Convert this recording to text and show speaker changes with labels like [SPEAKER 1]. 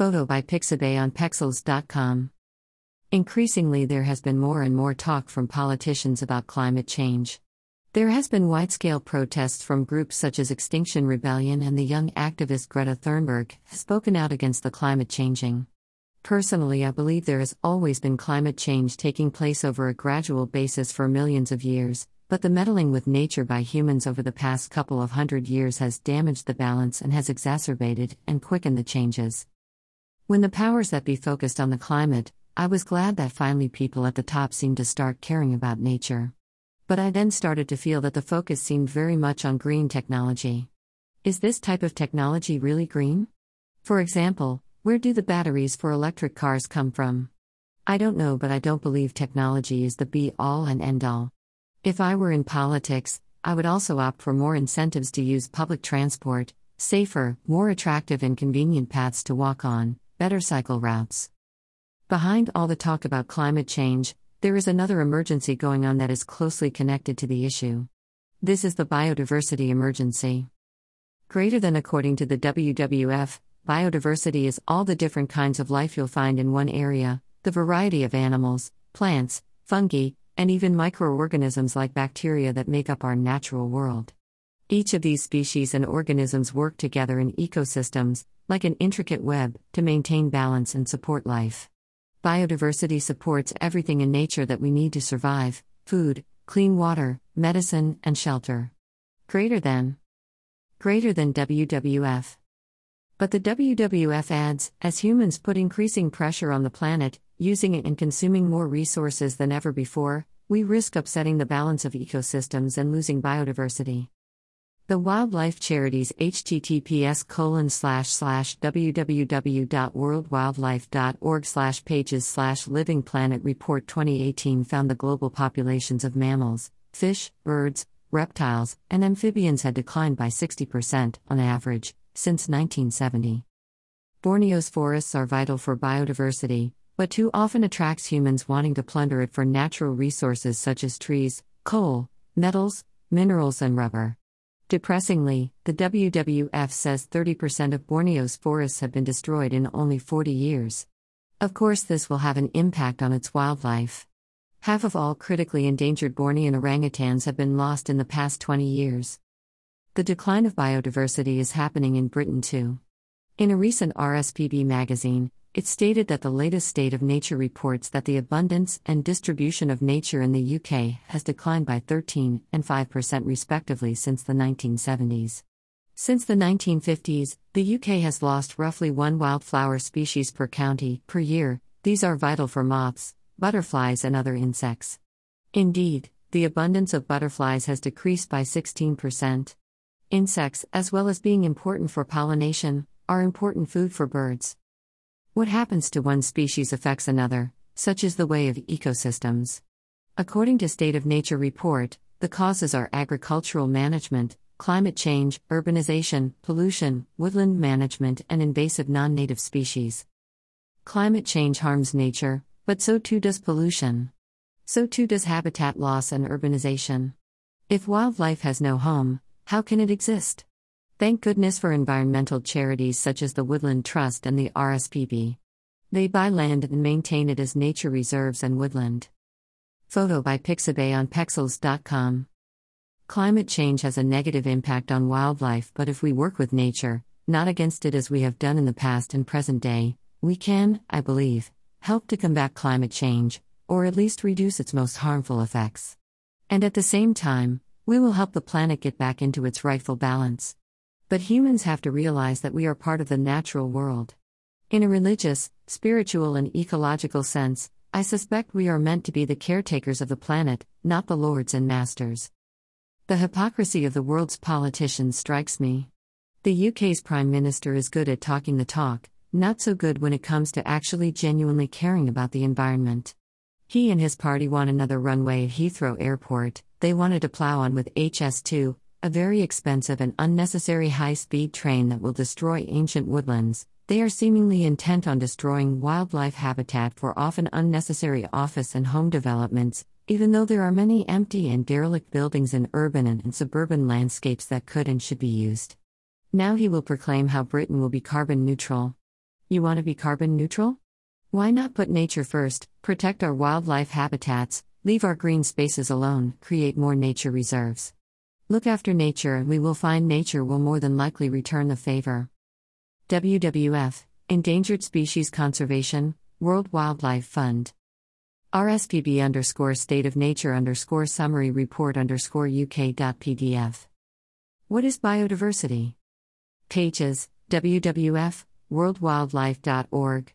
[SPEAKER 1] Photo by Pixabay on Pexels.com. Increasingly, there has been more and more talk from politicians about climate change. There has been wide scale protests from groups such as Extinction Rebellion, and the young activist Greta Thunberg has spoken out against the climate changing. Personally, I believe there has always been climate change taking place over a gradual basis for millions of years, but the meddling with nature by humans over the past couple of hundred years has damaged the balance and has exacerbated and quickened the changes. When the powers that be focused on the climate, I was glad that finally people at the top seemed to start caring about nature. But I then started to feel that the focus seemed very much on green technology. Is this type of technology really green? For example, where do the batteries for electric cars come from? I don't know, but I don't believe technology is the be all and end all. If I were in politics, I would also opt for more incentives to use public transport, safer, more attractive, and convenient paths to walk on, better cycle routes. Behind all the talk about climate change, there is another emergency going on that is closely connected to the issue. This is the biodiversity emergency. Greater than according to the WWF, biodiversity is all the different kinds of life you'll find in one area, the variety of animals, plants, fungi, and even microorganisms like bacteria that make up our natural world. Each of these species and organisms work together in ecosystems, like an intricate web, to maintain balance and support life. Biodiversity supports everything in nature that we need to survive food, clean water, medicine, and shelter. Greater than. Greater than WWF. But the WWF adds as humans put increasing pressure on the planet, using it and consuming more resources than ever before, we risk upsetting the balance of ecosystems and losing biodiversity. The Wildlife Charities https colon slash slash www.worldwildlife.org slash pages slash Living Planet Report 2018 found the global populations of mammals, fish, birds, reptiles, and amphibians had declined by 60% on average since 1970. Borneo's forests are vital for biodiversity, but too often attracts humans wanting to plunder it for natural resources such as trees, coal, metals, minerals, and rubber. Depressingly, the WWF says 30% of Borneo's forests have been destroyed in only 40 years. Of course, this will have an impact on its wildlife. Half of all critically endangered Bornean orangutans have been lost in the past 20 years. The decline of biodiversity is happening in Britain too. In a recent RSPB magazine, it stated that the latest State of Nature reports that the abundance and distribution of nature in the UK has declined by 13 and 5% respectively since the 1970s. Since the 1950s, the UK has lost roughly one wildflower species per county per year. These are vital for moths, butterflies, and other insects. Indeed, the abundance of butterflies has decreased by 16%. Insects, as well as being important for pollination, are important food for birds. What happens to one species affects another, such is the way of ecosystems. According to State of Nature report, the causes are agricultural management, climate change, urbanization, pollution, woodland management, and invasive non native species. Climate change harms nature, but so too does pollution. So too does habitat loss and urbanization. If wildlife has no home, how can it exist? Thank goodness for environmental charities such as the Woodland Trust and the RSPB. They buy land and maintain it as nature reserves and woodland. Photo by Pixabay on Pexels.com. Climate change has a negative impact on wildlife, but if we work with nature, not against it as we have done in the past and present day, we can, I believe, help to combat climate change, or at least reduce its most harmful effects. And at the same time, we will help the planet get back into its rightful balance. But humans have to realize that we are part of the natural world. In a religious, spiritual, and ecological sense, I suspect we are meant to be the caretakers of the planet, not the lords and masters. The hypocrisy of the world's politicians strikes me. The UK's Prime Minister is good at talking the talk, not so good when it comes to actually genuinely caring about the environment. He and his party want another runway at Heathrow Airport, they wanted to plow on with HS2, a very expensive and unnecessary high speed train that will destroy ancient woodlands, they are seemingly intent on destroying wildlife habitat for often unnecessary office and home developments, even though there are many empty and derelict buildings in urban and suburban landscapes that could and should be used. Now he will proclaim how Britain will be carbon neutral. You want to be carbon neutral? Why not put nature first, protect our wildlife habitats, leave our green spaces alone, create more nature reserves? Look after nature, and we will find nature will more than likely return the favor. WWF Endangered Species Conservation, World Wildlife Fund. RSPB underscore state of nature underscore summary report underscore UK.pdf. What is biodiversity? Pages wwf worldwildlife.org